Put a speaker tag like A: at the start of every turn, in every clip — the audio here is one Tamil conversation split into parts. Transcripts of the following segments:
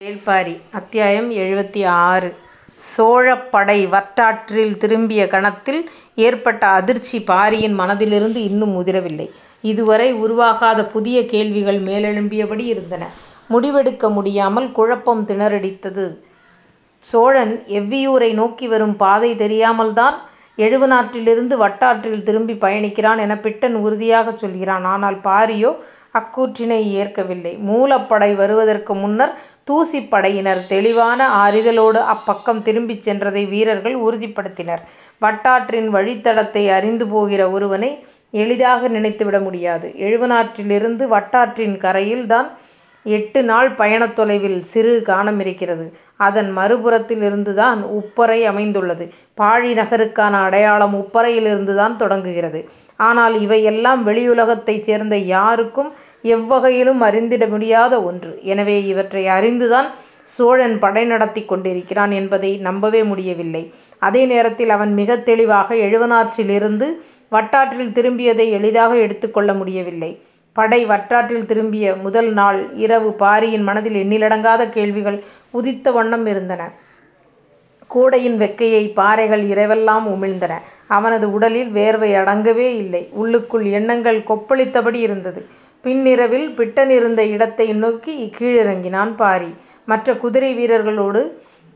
A: வேள்பாரி அத்தியாயம் எழுபத்தி ஆறு சோழப் படை வட்டாற்றில் திரும்பிய கணத்தில் ஏற்பட்ட அதிர்ச்சி பாரியின் மனதிலிருந்து இன்னும் உதிரவில்லை. இதுவரை உருவாகாத புதிய கேள்விகள் மேலெழும்பியபடி இருந்தன. முடிவெடுக்க முடியாமல் குழப்பம் திணறடித்தது. சோழன் எவ்வியூரை நோக்கி வரும் பாதை தெரியாமல்தான் எழுவனாற்றிலிருந்து வட்டாற்றில் திரும்பிப் பயணிக்கிறான் எனப் பிட்டன் உறுதியாகச் சொல்கிறான். ஆனால் பாரியோ அக்கூற்றினை ஏற்கவில்லை. மூலப்படை வருவதற்கு முன்னர் தூசிப் படையினர் தெளிவான அறிதலோடு அப்பக்கம் திரும்பிச் சென்றதை வீரர்கள் உறுதிப்படுத்தினர். வட்டாற்றின் வழித்தடத்தை அறிந்து போகிற ஒருவனை எளிதாக நினைத்துவிட முடியாது. எழுவனாற்றிலிருந்து வட்டாற்றின் கரையில் தான் எட்டு நாள் பயணத் தொலைவில் சிறு கானமிருக்கிறது. அதன் மறுபுறத்தில் இருந்துதான் உப்பரை அமைந்துள்ளது. பாழி நகருக்கான அடையாளம் உப்பரையிலிருந்துதான் தொடங்குகிறது. ஆனால் இவையெல்லாம் வெளியுலகத்தைச் சேர்ந்த யாருக்கும் எவ்வகையிலும் அறிந்திட முடியாத ஒன்று. எனவே இவற்றை அறிந்துதான் சோழன் படை நடத்தி கொண்டிருக்கிறான் என்பதை நம்பவே முடியவில்லை. அதே நேரத்தில் அவன் மிக தெளிவாக எழுவனாற்றிலிருந்து வட்டாற்றில் திரும்பியதை எளிதாக எடுத்துக்கொள்ள முடியவில்லை. படை வட்டாற்றில் திரும்பிய முதல் நாள் இரவு பாரியின் மனதில் எண்ணிலடங்காத கேள்விகள் உதித்த வண்ணம் இருந்தன. கூடையின் வெக்கையை பாறைகள் இரவெல்லாம் உமிழ்ந்தன. அவனது உடலில் வேர்வை அடங்கவே இல்லை. உள்ளுக்குள் எண்ணங்கள் கொப்பளித்தபடி இருந்தது. பின்னிரவில் பிட்டன் இருந்த இடத்தை நோக்கிக் கீழிறங்கினான் பாரி. மற்ற குதிரை வீரர்களோடு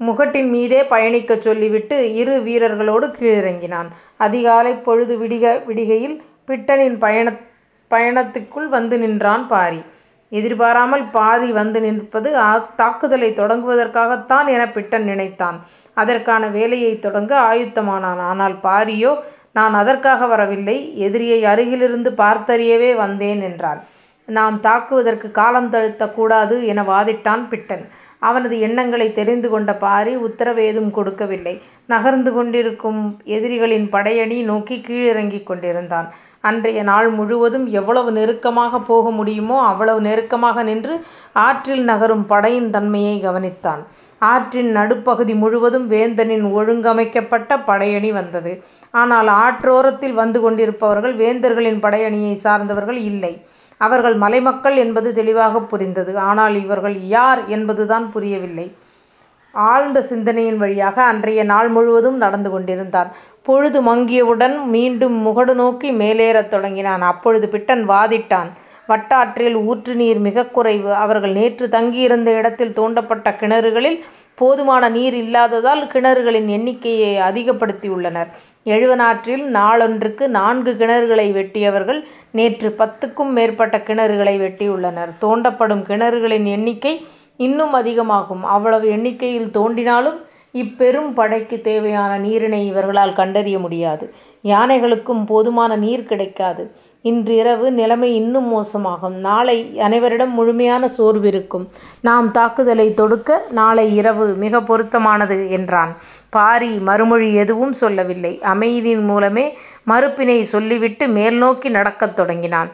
A: முகட்டின் மீதே பயணிக்கச் சொல்லிவிட்டு இரு வீரர்களோடு கீழிறங்கினான். அதிகாலைப் பொழுது விடிக விடிகையில் பிட்டனின் பயணத்துக்குள் வந்து நின்றான் பாரி. எதிர்பாராமல் பாரி வந்து நிற்பது தாக்குதலைத் தொடங்குவதற்காகத்தான் எனப் பிட்டன் நினைத்தான். அதற்கான வேலையைத் தொடங்க ஆயத்தமானான். ஆனால் பாரியோ நான் அதற்காக வரவில்லை. எதிரியை அருகிலிருந்து பார்த்தறியவே வந்தேன் என்றான். நாம் தாக்குவதற்கு காலம் தழுத்தக்கூடாது என வாதிட்டான் பிட்டன். அவனது எண்ணங்களைத் தெரிந்து கொண்ட பாரி உத்தரவேதும் கொடுக்கவில்லை. நகர்ந்து கொண்டிருக்கும் எதிரிகளின் படையணி நோக்கிக் கீழிறங்கிக் கொண்டிருந்தான். அன்றைய நாள் முழுவதும் எவ்வளவு நெருக்கமாகப் போக முடியுமோ அவ்வளவு நெருக்கமாக நின்று ஆற்றில் நகரும் படையின் தன்மையைக் கவனித்தான். ஆற்றின் நடுப்பகுதி முழுவதும் வேந்தனின் ஒழுங்கமைக்கப்பட்ட படையணி வந்தது. ஆனால் ஆற்றோரத்தில் வந்து கொண்டிருப்பவர்கள் வேந்தர்களின் படையணியைச் சார்ந்தவர்கள் இல்லை. அவர்கள் மலைமக்கள் என்பது தெளிவாகப் புரிந்தது. ஆனால் இவர்கள் யார் என்பதுதான் புரியவில்லை. ஆழ்ந்த சிந்தனையின் வழியாக அன்றைய நாள் முழுவதும் நடந்து கொண்டிருந்தான். பொழுது மங்கியவுடன் மீண்டும் முகடு நோக்கி மேலேறத் தொடங்கினான். அப்பொழுது பிட்டன் வாதிட்டான். வட்டாற்றில் ஊற்று நீர் மிக குறைவு. அவர்கள் நேற்று தங்கியிருந்த இடத்தில் தோண்டப்பட்ட கிணறுகளில் போதுமான நீர் இல்லாததால் கிணறுகளின் எண்ணிக்கையை அதிகப்படுத்தியுள்ளனர். எழுவனாற்றில் நாளொன்றுக்கு நான்கு கிணறுகளை வெட்டியவர்கள் நேற்று பத்துக்கும் மேற்பட்ட கிணறுகளை வெட்டியுள்ளனர். தோண்டப்படும் கிணறுகளின் எண்ணிக்கை இன்னும் அதிகமாகும். அவ்வளவு எண்ணிக்கையில் தோண்டினாலும் இப்பெரும் படைக்கு தேவையான நீரினை இவர்களால் கண்டறிய முடியாது. யானைகளுக்கும் போதுமான நீர் கிடைக்காது. இன்றிரவு நிலைமை இன்னும் மோசமாகும். நாளை அனைவரிடம் முழுமையான சோர்விருக்கும். நாம் தாக்குதலைத் தொடுக்க நாளை இரவு மிகப் பொருத்தமானது என்றான். பாரி மறுமொழி எதுவும் சொல்லவில்லை. அமைதியின் மூலமே மறுப்பினை சொல்லிவிட்டு மேல்நோக்கி நடக்கத் தொடங்கினான்.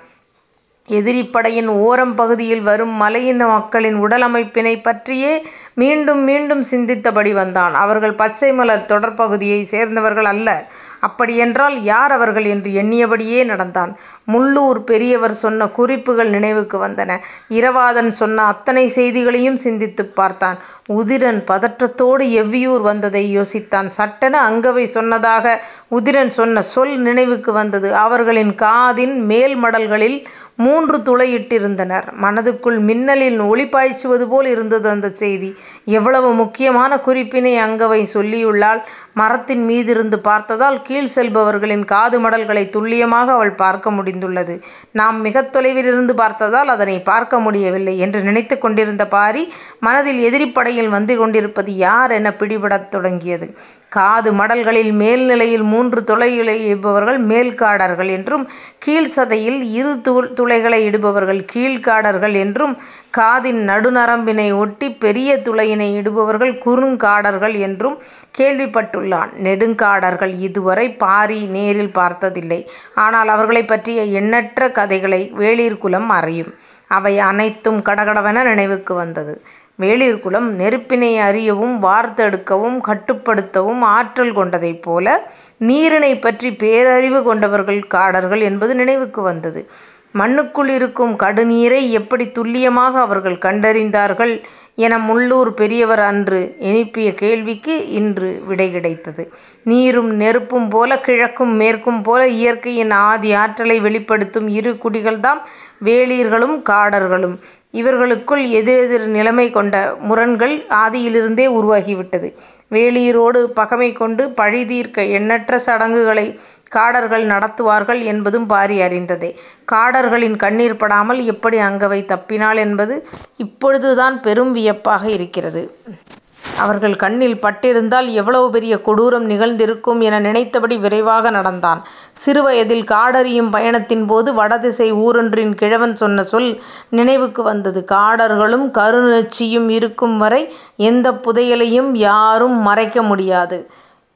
A: எதிரிப்படையின் ஓரம் பகுதியில் வரும் மலையின மக்களின் உடலமைப்பினைப் பற்றியே மீண்டும் மீண்டும் சிந்தித்தபடி வந்தான். அவர்கள் பச்சைமலர் தொடர்பகுதியைச் சேர்ந்தவர்கள் அல்ல. அப்படியென்றால் யார் அவர்கள் என்று எண்ணியபடியே நடந்தான். முள்ளூர் பெரியவர் சொன்ன குறிப்புகள் நினைவுக்கு வந்தன. இரவாதன் சொன்ன அத்தனை செய்திகளையும் சிந்தித்துப் பார்த்தான். உதிரன் பதற்றத்தோடு எவ்வியூர் வந்ததை யோசித்தான். சட்டென அங்கவை சொன்னதாக உதிரன் சொன்ன சொல் நினைவுக்கு வந்தது. அவர்களின் காதின் மேல் மடல்களில் மூன்று துளையிட்டிருந்தனர். மனதுக்குள் மின்னலின் ஒளி பாய்ச்சுவது போல் இருந்தது அந்தச் செய்தி. எவ்வளவு முக்கியமான குறிப்பினை அங்கவை சொல்லியுள்ளாள். மரத்தின் மீதிருந்து பார்த்ததால் கீழ் செல்பவர்களின் காது மடல்களை துல்லியமாக அவள் பார்க்க முடிந்துள்ளது. நாம் மிகத் தொலைவிலிருந்து பார்த்ததால் அதனைப் பார்க்க முடியவில்லை என்று நினைத்துக் கொண்டிருந்த பாரி மனதில் எதிரிப்படையில் வந்து கொண்டிருப்பது யார் எனப் பிடிபடத் தொடங்கியது. காது மடல்களில் மேல் நிலையில் மூன்று துளைகளை இடுபவர்கள் மேல்காடர்கள் என்றும் கீழ் சதையில் இரு துளைகளை இடுபவர்கள் கீழ்காடர்கள் என்றும் காதின் நடுநரம்பினை ஒட்டிப் பெரிய துளையினை இடுபவர்கள் குறுங்காடர்கள் என்றும் கேள்விப்பட்டுள்ளான். நெடுங்காடர்கள் இதுவரை பாரி நேரில் பார்த்ததில்லை. ஆனால் அவர்களைப் பற்றிய எண்ணற்ற கதைகளை வேளிர்குலம் அறியும். அவை அனைத்தும் கடகடவென நினைவுக்கு வந்தது. வேளிர்குலம் நெருப்பினை அறியவும் வார்த்தெடுக்கவும் கட்டுப்படுத்தவும் ஆற்றல் கொண்டதைப் போல நீரினைப் பற்றி பேரறிவு கொண்டவர்கள் காடர்கள் என்பது நினைவுக்கு வந்தது. மண்ணுக்குள் இருக்கும் கடுநீரை எப்படித் துல்லியமாக அவர்கள் கண்டறிந்தார்கள் என முள்ளூர் பெரியவர் அன்று எழுப்பிய கேள்விக்கு இன்று விடை கிடைத்தது. நீரும் நெருப்பும் போல கிழக்கும் மேற்கும் போல இயற்கையின் ஆதி ஆற்றலை வெளிப்படுத்தும் இரு குடிகள்தாம் வேளிர்களும் காடர்களும். இவர்களுக்குள் எதிரெதிர் நிலைமை கொண்ட முரண்கள் ஆதியிலிருந்தே உருவாகிவிட்டது. வேளிரோடு பகைமை கொண்டு பழி தீர்க்க எண்ணற்ற சடங்குகளை காடர்கள் நடத்துவார்கள் என்பதும் பாரி அறிந்ததே. காடர்களின் கண்ணீர் படாமல் எப்படி அங்கவை தப்பினாள் என்பது இப்பொழுதுதான் பெரும் வியப்பாக இருக்கிறது. அவர்கள் கண்ணில் பட்டிருந்தால் எவ்வளவு பெரிய கொடூரம் நிகழ்ந்திருக்கும் என நினைத்தபடி விரைவாக நடந்தான். சிறுவயதில் காடறியும் பயணத்தின்போது வடதிசை ஊரொன்றின் கிழவன் சொன்ன சொல் நினைவுக்கு வந்தது. காடர்களும் கருநொச்சியும் இருக்கும் வரை எந்தப் புதையலையும் யாரும் மறைக்க முடியாது.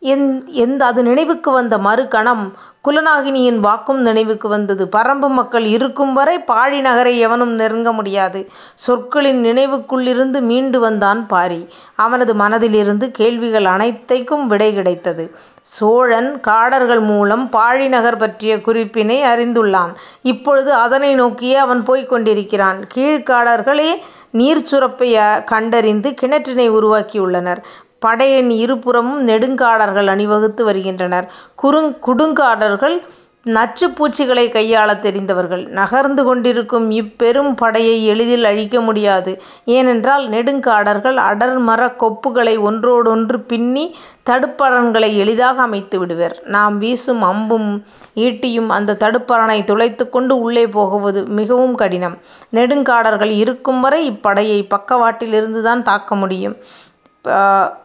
A: எந் எந்த அது நினைவுக்கு வந்த மறுகணம் குலநாகினியின் வாக்கும் நினைவுக்கு வந்தது. பறம்பு மக்கள் இருக்கும் வரை பாழி நகரை எவனும் நெருங்க முடியாது. சொற்களின் நினைவுக்குள்ளிருந்து மீண்டு வந்தான் பாரி. அவனது மனதிலிருந்து கேள்விகள் அனைத்தைக்கும் விடை கிடைத்தது. சோழன் காடர்கள் மூலம் பாழி நகர் பற்றிய குறிப்பினை அறிந்துள்ளான். இப்பொழுது அதனை நோக்கியே அவன் போய்க் கொண்டிருக்கிறான். கீழ்க்காடர்களே நீர் சுரப்பைக் கண்டறிந்து கிணற்றினை உருவாக்கியுள்ளனர். படையின் இருபுறமும் நெடுங்காடர்கள் அணிவகுத்து வருகின்றனர். குறுங்காடர்கள் நச்சுப் பூச்சிகளைக் கையாளத் தெரிந்தவர்கள். நகர்ந்து கொண்டிருக்கும் இப்பெரும் படையை எளிதில் அழிக்க முடியாது. ஏனென்றால் நெடுங்காடர்கள் அடர்மரக் கொப்புகளை ஒன்றோடொன்று பின்னித் தடுப்பரண்களை எளிதாக அமைத்து விடுவர். நாம் வீசும் அம்பும் ஈட்டியும் அந்தத் தடுப்பரணைத் துளைத்துக்கொண்டு உள்ளே போகுவது மிகவும் கடினம். நெடுங்காடர்கள் இருக்கும் வரை இப்படையைப் பக்கவாட்டிலிருந்துதான் தாக்க முடியும்.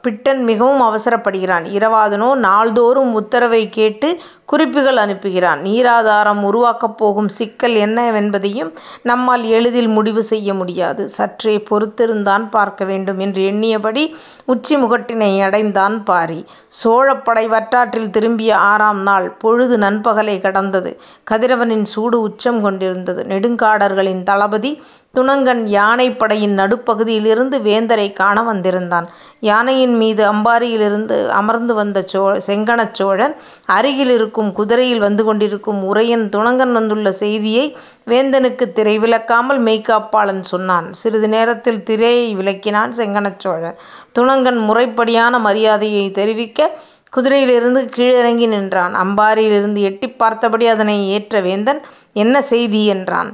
A: பிட்டன் மிகவும் அவசரப்படுகிறான். இரவாதனோ நாள்தோறும் உத்தரவைக் கேட்டு குறிப்புகள் அனுப்புகிறான். நீராதாரம் உருவாக்கப் போகும் சிக்கல் என்னவென்பதையும் நம்மால் எளிதில் முடிவு செய்ய முடியாது. சற்றே பொறுத்திருந்தான் பார்க்க வேண்டும் என்று எண்ணியபடி உச்சி முகட்டினை அடைந்தான் பாரி. சோழப்படை வற்றாற்றில் திரும்பிய ஆறாம் நாள். பொழுது நண்பகலைக் கடந்தது. கதிரவனின் சூடு உச்சம் கொண்டிருந்தது. நெடுங்காடர்களின் தளபதி துணங்கன் யானைப்படையின் நடுப்பகுதியிலிருந்து வேந்தரைக் காண வந்திருந்தான். யானையின் மீது அம்பாரியிலிருந்து அமர்ந்து வந்த செங்கணச் சோழன் அருகிலிருக்கும் குதிரையில் வந்து கொண்டிருக்கும் உரையன் துணங்கன் வந்துள்ள செய்தியை வேந்தனுக்குத் திரை விலக்காமல் மெய்காப்பாளன் சொன்னான். சிறிது நேரத்தில் திரையை விலக்கினான் செங்கணச் சோழன். துணங்கன் முறைப்படியான மரியாதையைத் தெரிவிக்க குதிரையிலிருந்து கீழிறங்கி நின்றான். அம்பாரியிலிருந்து எட்டிப் பார்த்தபடி அதனை ஏற்ற வேந்தன் என்ன செய்தி? என்றான்.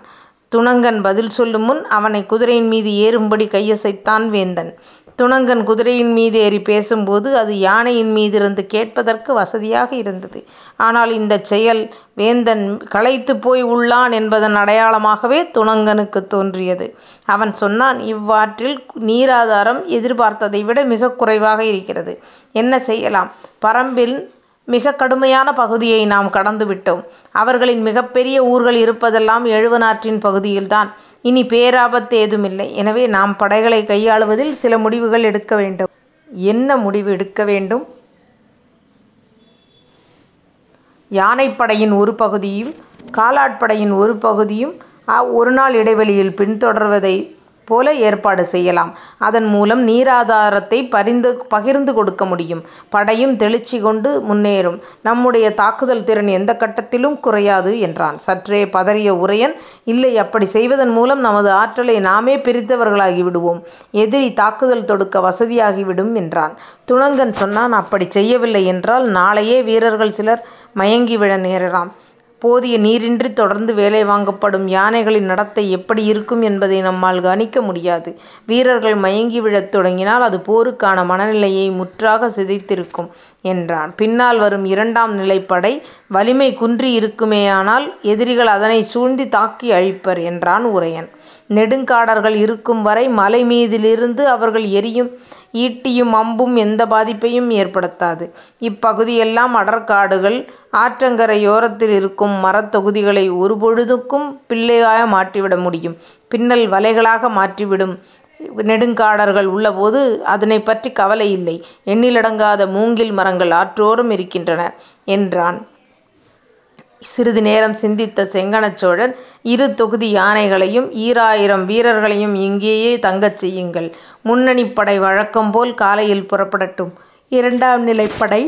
A: துணங்கன் பதில் சொல்லும் முன் அவனைக் குதிரையின் மீது ஏறும்படி கையசைத்தான் வேந்தன். துணங்கன் குதிரையின் மீதேறிப் பேசும்போது அது யானையின் மீதிருந்து கேட்பதற்கு வசதியாக இருந்தது. ஆனால் இந்தச் செயல் வேந்தன் களைத்துப் போய் உள்ளான் என்பதன் அடையாளமாகவே துணங்கனுக்குத் தோன்றியது. அவன் சொன்னான் இவ்வாற்றில் நீராதாரம் எதிர்பார்த்ததை விட மிகக் குறைவாக இருக்கிறது. என்ன செய்யலாம்? பறம்பின் மிகக் கடுமையான பகுதியை நாம் கடந்துவிட்டோம் அவர்களின் மிகப்பெரிய ஊர்கள் இருப்பதெல்லாம் எழுவனாற்றின் பகுதியில்தான். இனி பேராபத்து ஏதுமில்லை. எனவே நாம் படைகளை கையாளுவதில் சில முடிவுகள் எடுக்க வேண்டும். என்ன முடிவு எடுக்க வேண்டும்? யானைப்படையின் ஒரு பகுதியும் காலாட்படையின் ஒரு பகுதியும் ஒரு நாள் இடைவெளியில் பின்தொடர்வதை போல ஏற்பாடு செய்யலாம். அதன் மூலம் நீராதாரத்தைப் பகிர்ந்து கொடுக்க முடியும். படையும் தெளிச்சி கொண்டு முன்னேறும். நம்முடைய தாக்குதல் திறன் எந்தக் கட்டத்திலும் குறையாது என்றான். சற்றே பதறிய உரையன் இல்லை அப்படிச் செய்வதன் மூலம் நமது ஆற்றலை நாமே பிரித்தவர்களாகி விடுவோம். எதிரி தாக்குதல் தொடுக்க வசதியாகிவிடும் என்றான். துணங்கன் சொன்னான் அப்படிச் செய்யவில்லை என்றால் நாளையே வீரர்கள் சிலர் மயங்கி விழ நேரலாம். போதிய நீரின்றி தொடர்ந்து வேலை வாங்கப்படும் யானைகளின் நடத்தை எப்படி இருக்கும் என்பதை நம்மால் கணிக்க முடியாது. வீரர்கள் மயங்கி விழத் தொடங்கினால் அது போருக்கான மனநிலையை முற்றாகச் சிதைத்திருக்கும் என்றான். பின்னால் வரும் இரண்டாம் நிலைப் படை வலிமை குன்றியிருக்குமேயானால் எதிரிகள் அதனைச் சூழ்ந்து தாக்கி அழிப்பர் என்றான் உரையன். நெடுங்காடர்கள் இருக்கும் வரை மலை மீதிலிருந்து அவர்கள் எறியும் ஈட்டியும் அம்பும் எந்தப் பாதிப்பையும் ஏற்படுத்தாது. இப்பகுதியெல்லாம் அடர்காடுகள். ஆற்றங்கரையோரத்திலிருக்கும் இருக்கும் மரத்தொகுதிகளை ஒரு பொழுதுக்கும் பிள்ளையாய மாற்றிவிட முடியும். பின்னல் வலைகளாக மாற்றிவிடும். நெடுங்காடர்கள் உள்ளபோது அதனை பற்றி கவலை இல்லை. எண்ணிலடங்காத மூங்கில் மரங்கள் ஆற்றோரம் இருக்கின்றன என்றான். சிறிது நேரம் சிந்தித்த செங்கனச்சோழன் இரு தொகுதி யானைகளையும் ஈராயிரம் வீரர்களையும் இங்கேயே தங்கச் செய்யுங்கள். முன்னணிப்படை வழக்கம்போல் காலையில் புறப்படட்டும். இரண்டாம் நிலைப்படை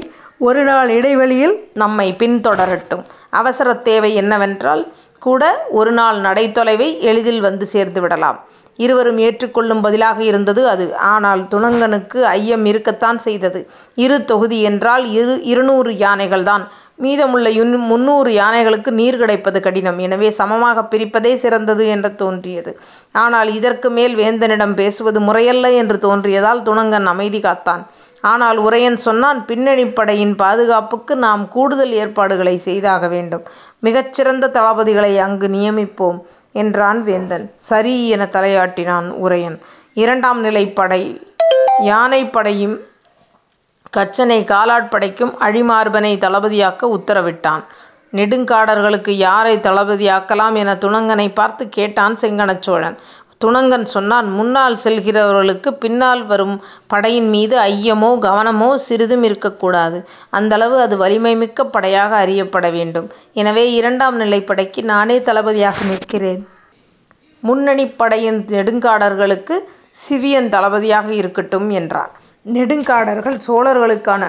A: ஒரு நாள் இடைவெளியில் நம்மை பின்தொடரட்டும். அவசரத் தேவை என்னவென்றால் கூட ஒரு நாள் நடை தொலைவை எளிதில் வந்து சேர்ந்துவிடலாம். இருவரும் ஏற்றுக்கொள்ளும் பதிலாக இருந்தது அது. ஆனால் துணங்கனுக்கு ஐயம் இருக்கத்தான் செய்தது. இரு தொகுதி என்றால் இரு இருநூறு யானைகள்தான். மீதமுள்ள முந்நூறு யானைகளுக்கு நீர் கிடைப்பது கடினம். எனவே சமமாகப் பிரிப்பதே சிறந்தது என்று தோன்றியது. ஆனால் இதற்கு மேல் வேந்தனிடம் பேசுவது முறையல்ல என்று தோன்றியதால் துணங்கன் அமைதி காத்தான். ஆனால் உரையன் சொன்னான் பின்னணிப் படையின் பாதுகாப்புக்கு நாம் கூடுதல் ஏற்பாடுகளைச் செய்தாக வேண்டும். மிகச்சிறந்த தளபதிகளை அங்கு நியமிப்போம் என்றான் வேந்தன். சரி எனத் தலையாட்டினான் உரையன். இரண்டாம் நிலைப் படை யானைப் படையும் கச்சனைக் காலாட்படைக்கும் அழிமார்பனைத் தளபதியாக்க உத்தரவிட்டான். நெடுங்காடர்களுக்கு யாரைத் தளபதியாக்கலாம் எனத் துணங்கனைப் பார்த்துக் கேட்டான் செங்கணச் சோழன். துணங்கன் சொன்னான் முன்னால் செல்கிறவர்களுக்குப் பின்னால் வரும் படையின் மீது ஐயமோ கவனமோ சிறிதும் இருக்கக்கூடாது. அந்தளவு அது வலிமை மிக்க படையாக அறியப்பட வேண்டும். எனவே இரண்டாம் நிலைப் படைக்கு நானே தளபதியாக நிற்கிறேன். முன்னணிப் படையின் நெடுங்காடர்களுக்கு சிவியன் தளபதியாக இருக்கட்டும் என்றான். நெடுங்காடர்கள் சோழர்களுக்கான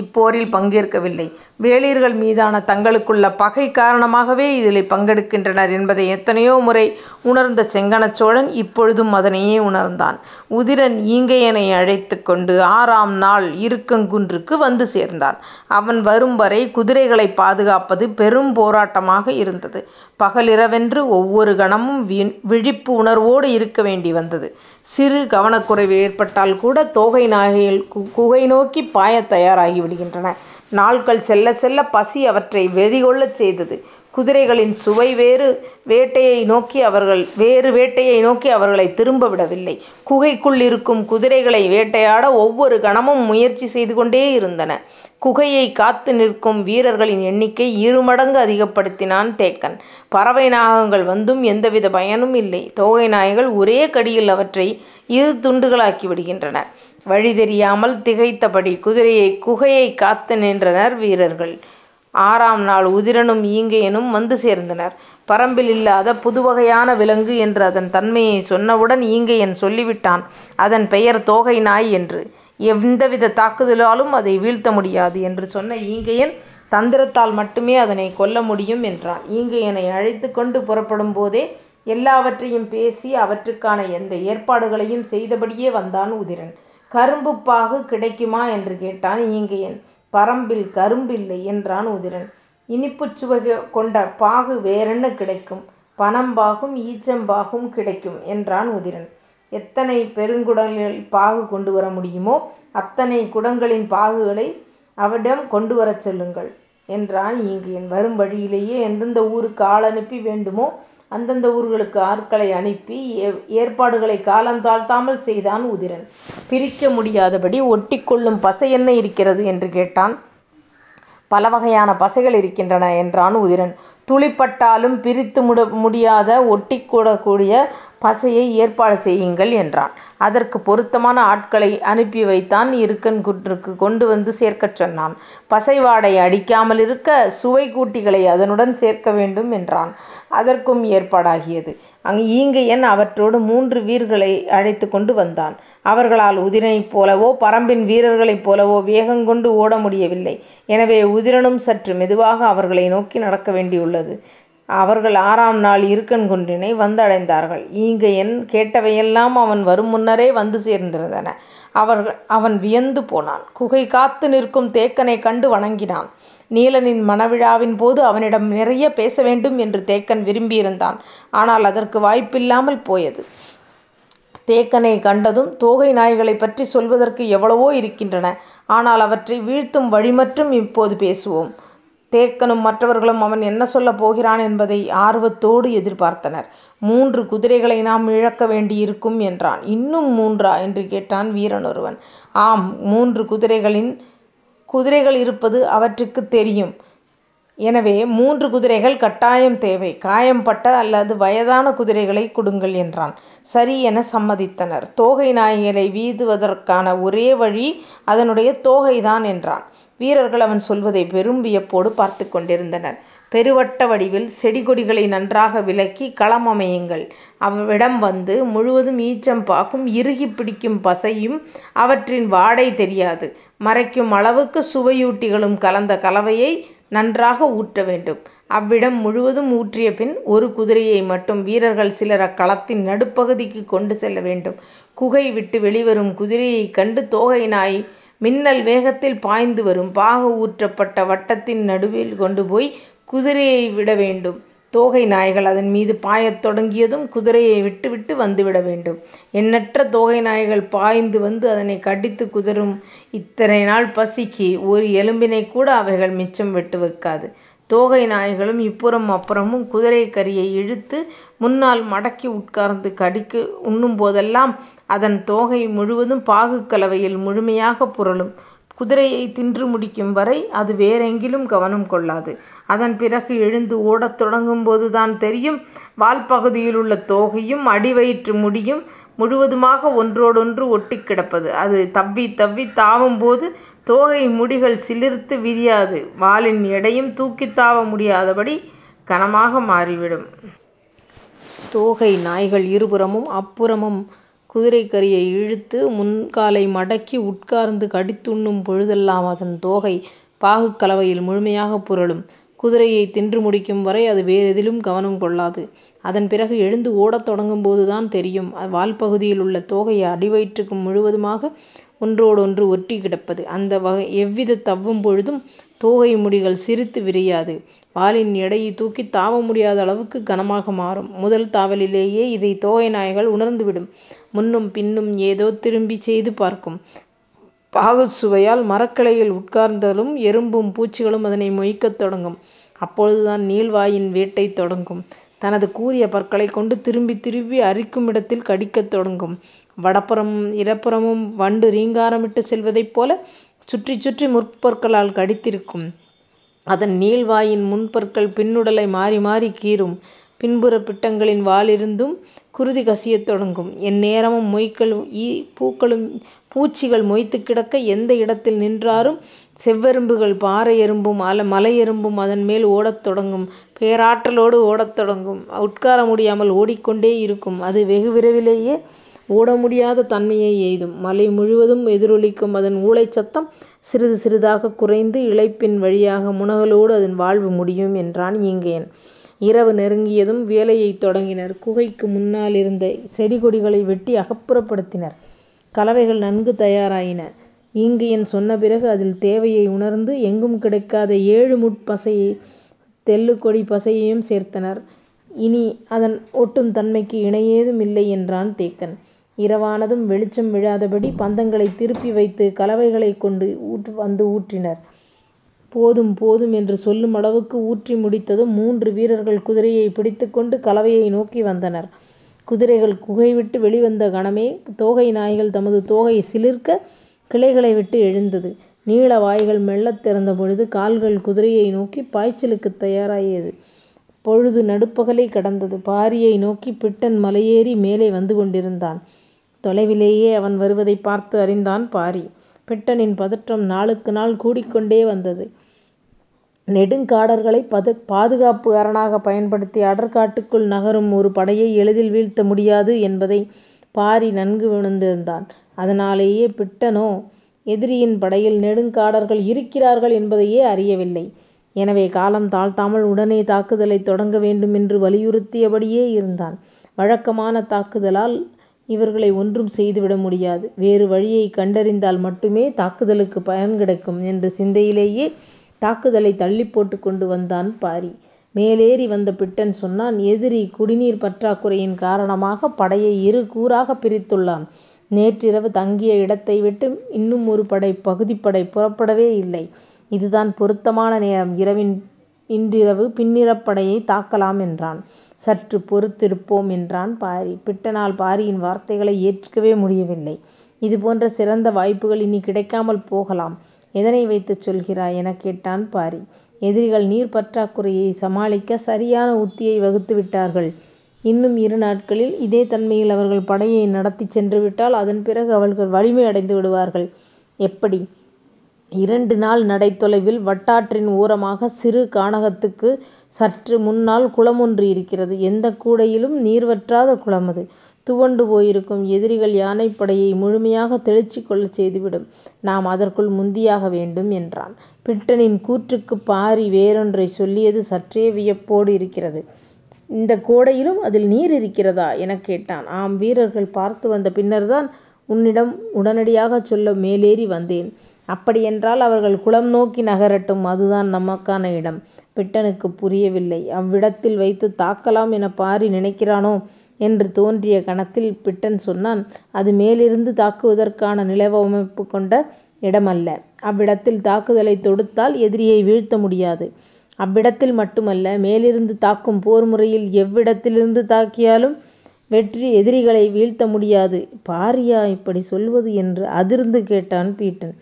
A: இப்போரில் பங்கேற்கவில்லை. வேளிர்கள் மீதான தங்களுக்குள்ள பகை காரணமாகவே இதில் பங்கெடுக்கின்றனர் என்பதை எத்தனையோ முறை உணர்ந்த செங்கணச் சோழன் இப்பொழுதும் அதனையே உணர்ந்தான். உதிரன் ஈங்கையனை அழைத்துக் கொண்டு ஆறாம் நாள் இருக்கங்குன்றுக்கு வந்து சேர்ந்தான். அவன் வரும் வரை குதிரைகளைப் பாதுகாப்பது பெரும் போராட்டமாக இருந்தது. பகலிரவென்று ஒவ்வொரு கணமும் விழிப்பு உணர்வோடு இருக்க வேண்டி வந்தது. சிறு கவனக்குறைவு ஏற்பட்டால்கூட தோகை நாகையில் குகை நோக்கிப் பாயத் தயாராகி விடுகின்றன. நாள்கள் செல்ல செல்ல பசி அவற்றை வெறிகொள்ளச் செய்தது. குதிரைகளின் சுவை வேறு வேட்டையை நோக்கி அவர்கள் வேறு வேட்டையை நோக்கி திரும்ப விடவில்லை. குகைக்குள் இருக்கும் குதிரைகளை வேட்டையாட ஒவ்வொரு கணமும் முயற்சி செய்து கொண்டே இருந்தன. குகையை காத்து நிற்கும் வீரர்களின் எண்ணிக்கை இருமடங்கு அதிகப்படுத்தினான் தேக்கன். பறவை நாகங்கள் வந்தும் எந்தவித பயனும் இல்லை. தோகை நாய்கள் ஒரே கடியில் அவற்றை இரு துண்டுகளாக்கி விடுகின்றன. வழி தெரியாமல் திகைத்தபடி குகையைக் காத்து நின்றனர் வீரர்கள். ஆறாம் நாள் உதிரனும் ஈங்கையனும் வந்து சேர்ந்தனர். பரம்பில் இல்லாத புதுவகையான விலங்கு என்று அதன் தன்மையைச் சொன்னவுடன் ஈங்கையன் சொல்லிவிட்டான் அதன் பெயர் தோகை நாய் என்று. எந்தவித தாக்குதலாலும் அதை வீழ்த்த முடியாது என்று சொன்ன ஈங்கையன் தந்திரத்தால் மட்டுமே அதனைக் கொல்ல முடியும் என்றான். ஈங்கையனை அழைத்துக்கொண்டு புறப்படும் போதே எல்லாவற்றையும் பேசி அவற்றுக்கான எந்த ஏற்பாடுகளையும் செய்தபடியே வந்தான் உதிரன். கரும்பு பாகு கிடைக்குமா என்று கேட்டான் ஈங்கையன். பரம்பில் கரும்பில்லை என்றான் உதிரன். இனிப்புச் சுவை கொண்ட பாகு வேறென்ன கிடைக்கும்? பனம்பாகும் ஈச்சம்பாகும் கிடைக்கும் என்றான் உதிரன். எத்தனை பெருங்குடங்களில் பாகு கொண்டு வர முடியுமோ அத்தனை குடங்களின் பாகுகளை அவரிடம் கொண்டு வரச் சொல்லுங்கள் என்றான் ஈங்கையன். வரும் வழியிலேயே எந்தெந்த ஊருக்கு ஆள் அனுப்பி வேண்டுமோ அந்தந்த ஊர்களுக்கு ஆட்களை அனுப்பி ஏற்பாடுகளை காலம் தாழ்த்தாமல் செய்தான் உதிரன். பிரிக்க முடியாதபடி ஒட்டிக்கொள்ளும் பசை என்ன இருக்கிறது? என்று கேட்டான். பலவகையான பசைகள் இருக்கின்றன என்றான் உதிரன். துளிபட்டாலும் பிரித்து முடியாத ஒட்டிக்கொள்ளக்கூடிய பசையை ஏற்பாடு செய்யுங்கள் என்றான். அதற்குப் பொருத்தமான ஆட்களை அனுப்பி வைத்தான் இருக்கன்குன்றுக்குக் கொண்டு வந்து சேர்க்கச் சொன்னான். பசை வாடை அடிக்காமலிருக்க சுவை கூட்டிகளை அதனுடன் சேர்க்க வேண்டும் என்றான். அதற்கும் ஏற்பாடாகியது. ஈங்கையன் அவற்றோடு மூன்று வீர்களை அழைத்துக் கொண்டு வந்தான். அவர்களால் உதிரனைப் போலவோ பரம்பின் வீரர்களைப் போலவோ வேகங்கொண்டு ஓட முடியவில்லை. எனவே உதிரனும் சற்று மெதுவாக அவர்களை நோக்கி நடக்க வேண்டியுள்ளது. அவர்கள் ஆறாம் நாள் இருக்கன்குன்றினை வந்தடைந்தார்கள். ஈங்கையன் கேட்டவையெல்லாம் அவன் வரும் முன்னரே வந்து சேர்ந்திருந்தன. அவன் வியந்து போனான். குகை காத்து நிற்கும் தேக்கனைக் கண்டு வணங்கினான். நீலனின் மணவிழாவின் போது அவனிடம் நிறைய பேச வேண்டும் என்று தேக்கன் விரும்பியிருந்தான். ஆனால் அதற்கு வாய்ப்பில்லாமல் போயது. தேக்கனைக் கண்டதும் தோகை நாய்களைப் பற்றிச் சொல்வதற்கு எவ்வளவோ இருக்கின்றன. ஆனால் அவற்றை வீழ்த்தும் வழி மட்டும் இப்போது பேசுவோம். தேக்கனும் மற்றவர்களும் அவன் என்ன சொல்லப் போகிறான் என்பதை ஆர்வத்தோடு எதிர்பார்த்தனர். மூன்று குதிரைகளை நாம் இழக்க வேண்டியிருக்கும் என்றான். இன்னும் மூன்றா? என்று கேட்டான் வீரன் ஒருவன். ஆம் மூன்று குதிரைகளின் குதிரைகள் இருப்பது அவற்றுக்குத் தெரியும். எனவே மூன்று குதிரைகள் கட்டாயம் தேவை. காயம்பட்ட அல்லது வயதான குதிரைகளைக் கொடுங்கள் என்றான். சரி என சம்மதித்தனர். தோகை நாய்களை வீதுவதற்கான ஒரே வழி அதனுடைய தோகைதான் என்றான். வீரர்கள் அவன் சொல்வதை பெரும் வியப்போடு பார்த்து கொண்டிருந்தனர். பெருவட்ட வடிவில் செடி கொடிகளை நன்றாக விலக்கி களம் அமையுங்கள். அவ்விடம் வந்து முழுவதும் ஈச்சம் பாக்கும் இறுகிப் பிடிக்கும் பசையும் அவற்றின் வாடை தெரியாது மறைக்கும் அளவுக்கு சுவையூட்டிகளும் கலந்த கலவையை நன்றாக ஊற்ற வேண்டும். அவ்விடம் முழுவதும் ஊற்றிய பின் ஒரு குதிரையை மட்டும் வீரர்கள் சிலர் அக்களத்தின் நடுப்பகுதிக்கு கொண்டு செல்ல வேண்டும். குகை விட்டு வெளிவரும் குதிரையைக் கண்டு தோகை நாய் மின்னல் வேகத்தில் பாய்ந்து வரும். பாகு ஊற்றப்பட்ட வட்டத்தின் நடுவில் கொண்டு போய் குதிரையை விட வேண்டும். தோகை நாய்கள் அதன் மீது பாயத் தொடங்கியதும் குதிரையை விட்டுவிட்டு வந்துவிட வேண்டும். எண்ணற்ற தோகை நாய்கள் பாய்ந்து வந்து அதனை கடித்து குதறும். இத்தனை நாள் பசிக்கு ஒரு எலும்பினைக்கூட அவைகள் மிச்சம் விட்டு வைக்காது. தோகை நாய்களும் இப்புறம் அப்புறமும் குதிரை கரியை இழுத்து முன்னால் மடக்கி உட்கார்ந்து கடிக்கு உண்ணும் போதெல்லாம் அதன் தோகை முழுவதும் பாகு கலவையில் முழுமையாக புரளும். குதிரையை தின்று முடிக்கும் வரை அது வேறெங்கிலும் கவனம் கொள்ளாது. அதன் பிறகு எழுந்து ஓடத் தொடங்கும்போதுதான் தெரியும் வால்பகுதியிலுள்ள தோகையும் அடிவயிற்று முடியும் முழுவதுமாக ஒன்றோடொன்று ஒட்டிக் கிடப்பது. அது தவ்வித் தவ்வித் தாவும்போது தோகை முடிகள் சிலிர்த்து விரியாது வாலின் எடையும் தூக்கித் தாவ முடியாதபடி கனமாக மாறிவிடும். தோகை நாய்கள் இருபுறமும் அப்புறமும் குதிரைக் கரியை இழுத்து முன்காலை மடக்கி உட்கார்ந்து கடித்துண்ணும் பொழுதெல்லாம் அதன் தோகை பாகுக் கலவையில் முழுமையாகப் புரளும். குதிரையைத் தின்று முடிக்கும் வரை அது வேறெதிலும் கவனம் கொள்ளாது. அதன் பிறகு எழுந்து ஓடத் தொடங்கும்போதுதான் தெரியும் வால்பகுதியிலுள்ள தோகை அடிவயிற்றுக்கு முழுவதுமாக ஒன்றோடொன்று ஒட்டி கிடப்பது. அந்த எவ்விதத் தவ்வும் பொழுதும் தோகை முடிகள் சிரித்து விரியாது வாலின் எடையைத் தூக்கித் தாவ முடியாத அளவுக்கு கனமாக மாறும். முதல் தாவலிலேயே இதை தோகை நாய்கள் உணர்ந்துவிடும். முன்னும் பின்னும் ஏதோ திரும்பிச் செய்து பார்க்கும். பாகுச் சுவையால் மரக்கிளையில் உட்கார்ந்தாலும் எறும்பும் பூச்சிகளும் அதனை மொய்க்கத் தொடங்கும். அப்பொழுதுதான் நீள்வாயின் வேட்டை தொடங்கும். தனது கூரிய பற்களைக் கொண்டு திரும்பித் திரும்பி அரிக்குமிடத்தில் கடிக்கத் தொடங்கும். வடபுறமும் இடப்புறமும் வண்டு ரீங்காரமிட்டுச் செல்வதைப் போல சுற்றி சுற்றி முற்பற்களால் கடித்திருக்கும். அதன் நீள்வாயின் முன்பற்கள் பின்னுடலை மாறி மாறி கீறும். பின்புற பிட்டங்களின் வாலிருந்தும் குருதி கசியத் தொடங்கும். எந்நேரமும் பூக்களும் பூச்சிகள் மொய்த்துக் கிடக்க எந்த இடத்தில் நின்றாரும் செவ்வெறும்புகள் பாறை எறும்பும் அல மலை எறும்பும் அதன்மேல் ஓடத் தொடங்கும். பேராற்றலோடு ஓடத் தொடங்கும். உட்கார முடியாமல் ஓடிக்கொண்டே இருக்கும். அது வெகு விரைவிலேயே ஓட முடியாத தன்மையை எய்தும். மலை முழுவதும் எதிரொலிக்கும் அதன் ஊளைச்சத்தம் சிறிது சிறிதாகக் குறைந்து இளைப்பின் வழியாக முனகலோடு அதன் வாழ்வு முடியும் என்றான் ஈங்கையன். இரவு நெருங்கியதும் வேலையைத் தொடங்கினர். குகைக்கு முன்னாலிருந்த செடி கொடிகளை வெட்டி அகப்புறப்படுத்தினர். கலவைகள் நன்கு தயாராயின. ஈங்கையன் சொன்ன பிறகு அதில் தேவையை உணர்ந்து எங்கும் கிடைக்காத ஏழு முட் தெள்ளுக் பசையையும் சேர்த்தனர். இனி அதன் ஒட்டும் தன்மைக்கு இணையேதும் இல்லை என்றான் தேக்கன். இரவானதும் வெளிச்சம் விழாதபடி பந்தங்களைத் திருப்பி வைத்து கலவைகளைக் கொண்டு வந்து ஊற்றினர். போதும் போதும் என்று சொல்லும் அளவுக்கு ஊற்றி முடித்ததும் மூன்று வீரர்கள் குதிரையைப் பிடித்துக்கொண்டு கலவையை நோக்கி வந்தனர். குதிரைகள் குகைவிட்டு வெளிவந்த கணமே தோகை நாய்கள் தமது தோகை சிலிர்க்க கிளைகளை விட்டு எழுந்தது. நீள வாய்கள் மெல்லத் திறந்தபொழுது கால்கள் குதிரையை நோக்கிப் பாய்ச்சலுக்குத் தயாராயியது. பொழுது நடுப்பகலைக் கடந்தது. பாரியை நோக்கிப் பிட்டன் மலையேறி மேலே வந்து கொண்டிருந்தான். தொலைவிலேயே அவன் வருவதைப் பார்த்து அறிந்தான் பாரி. பிட்டனின் பதற்றம் நாளுக்கு நாள் கூடிக்கொண்டே வந்தது. நெடுங்காடர்களைப் பாதுகாப்பு அரணாகப் பயன்படுத்தி அடர்காட்டுக்குள் நகரும் ஒரு படையை எளிதில் வீழ்த்த முடியாது என்பதை பாரி நன்கு உணர்ந்திருந்தான். அதனாலேயே பிட்டனோ எதிரியின் படையில் நெடுங்காடர்கள் இருக்கிறார்கள் என்பதையே அறியவில்லை. எனவே காலம் தாழ்த்தாமல் உடனே தாக்குதலைத் தொடங்க வேண்டும் என்று வலியுறுத்தியபடியே இருந்தான். வழக்கமான தாக்குதலால் இவர்களை ஒன்றும் செய்துவிட முடியாது. வேறு வழியை கண்டறிந்தால் மட்டுமே தாக்குதலுக்கு பயன் கிடைக்கும் என்ற சிந்தையிலேயே தாக்குதலை தள்ளிப் போட்டுக் கொண்டு வந்தான் பாரி. மேலேறி வந்த பிட்டன் சொன்னான் எதிரி குடிநீர் பற்றாக்குறையின் காரணமாக படையை இரு கூறாகப் பிரித்துள்ளான். நேற்றிரவு தங்கிய இடத்தை விட்டு இன்னும் ஒரு பகுதிப்படை புறப்படவே இல்லை. இதுதான் பொருத்தமான நேரம். இரவின் இன்றிரவு பின்னிறப்படையை தாக்கலாம் என்றான். சற்று பொறுத்திருப்போம் என்றான் பாரி. பிட்டனால் பாரியின் வார்த்தைகளை ஏற்கவே முடியவில்லை. இதுபோன்ற சிறந்த வாய்ப்புகள் இனி கிடைக்காமல் போகலாம். எதனை வைத்துச் சொல்கிறாய்? எனக் கேட்டான் பாரி. எதிரிகள் நீர் பற்றாக்குறையை சமாளிக்க சரியான உத்தியை வகுத்துவிட்டார்கள். இன்னும் இரு நாட்களில் இதே தன்மையில் அவர்கள் படையை நடத்திச் சென்றுவிட்டால் அதன் பிறகு அவர்கள் வலிமை அடைந்து விடுவார்கள். எப்படி? இரண்டு நாள் நடை தொலைவில் வட்டாற்றின் ஓரமாகச் சிறு கானகத்துக்குச் சற்று முன்னால் குளம் ஒன்று இருக்கிறது. எந்தக் கூடையிலும் நீர் வற்றாத குளம் அது. துவண்டு போயிருக்கும் எதிரிகள் யானைப்படையை முழுமையாகத் தெளிச்சு கொள்ளச் செய்துவிடும். நாம் அதற்குள் முந்தியாக வேண்டும் என்றான். பிட்டனின் கூற்றுக்குப் பாரி வேறொன்றைச் சொல்லியது சற்றே வியப்போடு இருக்கிறது. இந்தக் கோடையிலும் அதில் நீர் இருக்கிறதா? எனக் கேட்டான். ஆம். வீரர்கள் பார்த்து வந்த பின்னர்தான் உன்னிடம் உடனடியாகச் சொல்ல மேலேறி வந்தேன். அப்படியென்றால் அவர்கள் குளம் நோக்கி நகரட்டும். அதுதான் நமக்கான இடம். பிட்டனுக்குப் புரியவில்லை. அவ்விடத்தில் வைத்துத் தாக்கலாம் எனப் பாரி நினைக்கிறானோ என்று தோன்றிய கணத்தில் பிட்டன் சொன்னான் அது மேலிருந்து தாக்குவதற்கான நிலவமைப்பு கொண்ட இடமல்ல. அவ்விடத்தில் தாக்குதலைத் தொடுத்தால் எதிரியை வீழ்த்த முடியாது. அவ்விடத்தில் மட்டுமல்ல, மேலிருந்து தாக்கும் போர் முறையில் எவ்விடத்திலிருந்து தாக்கியாலும் வெற்றி எதிரிகளை வீழ்த்த முடியாது. பாரியா இப்படி சொல்வது என்று அதிர்ந்து கேட்டான் பீட்டன்.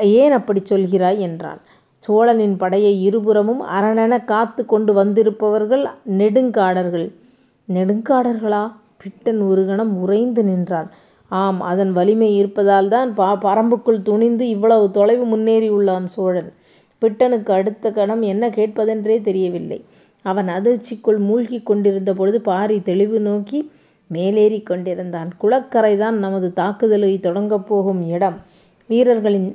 A: ஏன் அப்படி சொல்கிறாய்? என்றான். சோழனின் படையை இருபுறமும் அரணென காத்து கொண்டு வந்திருப்பவர்கள் நெடுங்காடர்கள். நெடுங்காடர்களா? பிட்டன் ஒரு கணம் உறைந்து நின்றான். ஆம். அதன் வலிமை இருப்பதால் தான் பா பரம்புக்குள் துணிந்து இவ்வளவு தொலைவு முன்னேறியுள்ளான் சோழன். பிட்டனுக்கு அடுத்த கணம் என்ன கேட்பதென்றே தெரியவில்லை. அவன் அதிர்ச்சிக்குள் மூழ்கிக் கொண்டிருந்த பொழுது பாரி தெளிவு நோக்கி மேலேறிக் கொண்டிருந்தான். குளக்கரைதான் நமது தாக்குதலைத் தொடங்கப் போகும் இடம். வீரர்களின்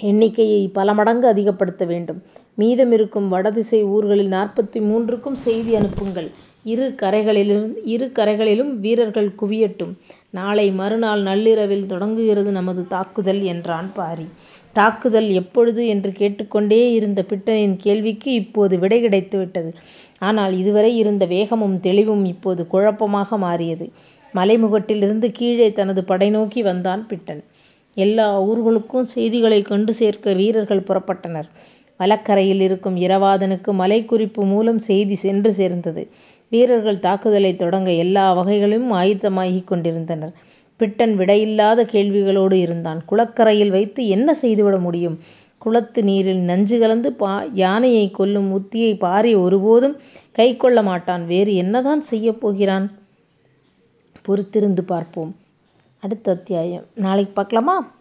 A: எண்ணிக்கையை பல மடங்கு அதிகப்படுத்த வேண்டும். மீதமிருக்கும் வடதிசை ஊர்களில் நாற்பத்து மூன்றுக்கும் செய்தி அனுப்புங்கள். இரு கரைகளிலும் வீரர்கள் குவியட்டும். நாளை மறுநாள் நள்ளிரவில் தொடங்குகிறது நமது தாக்குதல் என்றான் பாரி. தாக்குதல் எப்பொழுது? என்று கேட்டுக்கொண்டே இருந்த பிட்டனின் கேள்விக்கு இப்போது விடை கிடைத்துவிட்டது. ஆனால் இதுவரை இருந்த வேகமும் தெளிவும் இப்போது குழப்பமாக மாறியது. மலைமுகட்டிலிருந்து கீழே தனது படை நோக்கி வந்தான் பிட்டன். எல்லா ஊர்களுக்கும் செய்திகளைக் கொண்டு சேர்க்க வீரர்கள் புறப்பட்டனர். வலக்கரையில் இருக்கும் இரவாதனுக்கு மலைக்குறிப்பு மூலம் செய்தி சென்று சேர்ந்தது. வீரர்கள் தாக்குதலைத் தொடங்க எல்லா வகைகளிலும் ஆயத்தமாகிக் கொண்டிருந்தனர். பிட்டன் விடையில்லாத கேள்விகளோடு இருந்தான். குளக்கரையில் வைத்து என்ன செய்துவிட முடியும்? குளத்து நீரில் நஞ்சு கலந்து யானையைக் கொல்லும் உத்தியை பாரி ஒருபோதும் கைக்கொள்ள மாட்டான். வேறு என்னதான் செய்யப் போகிறான்? பொறுத்திருந்து பார்ப்போம். அடுத்த அத்தியாயம் நாளைக்கு பார்க்கலாமா?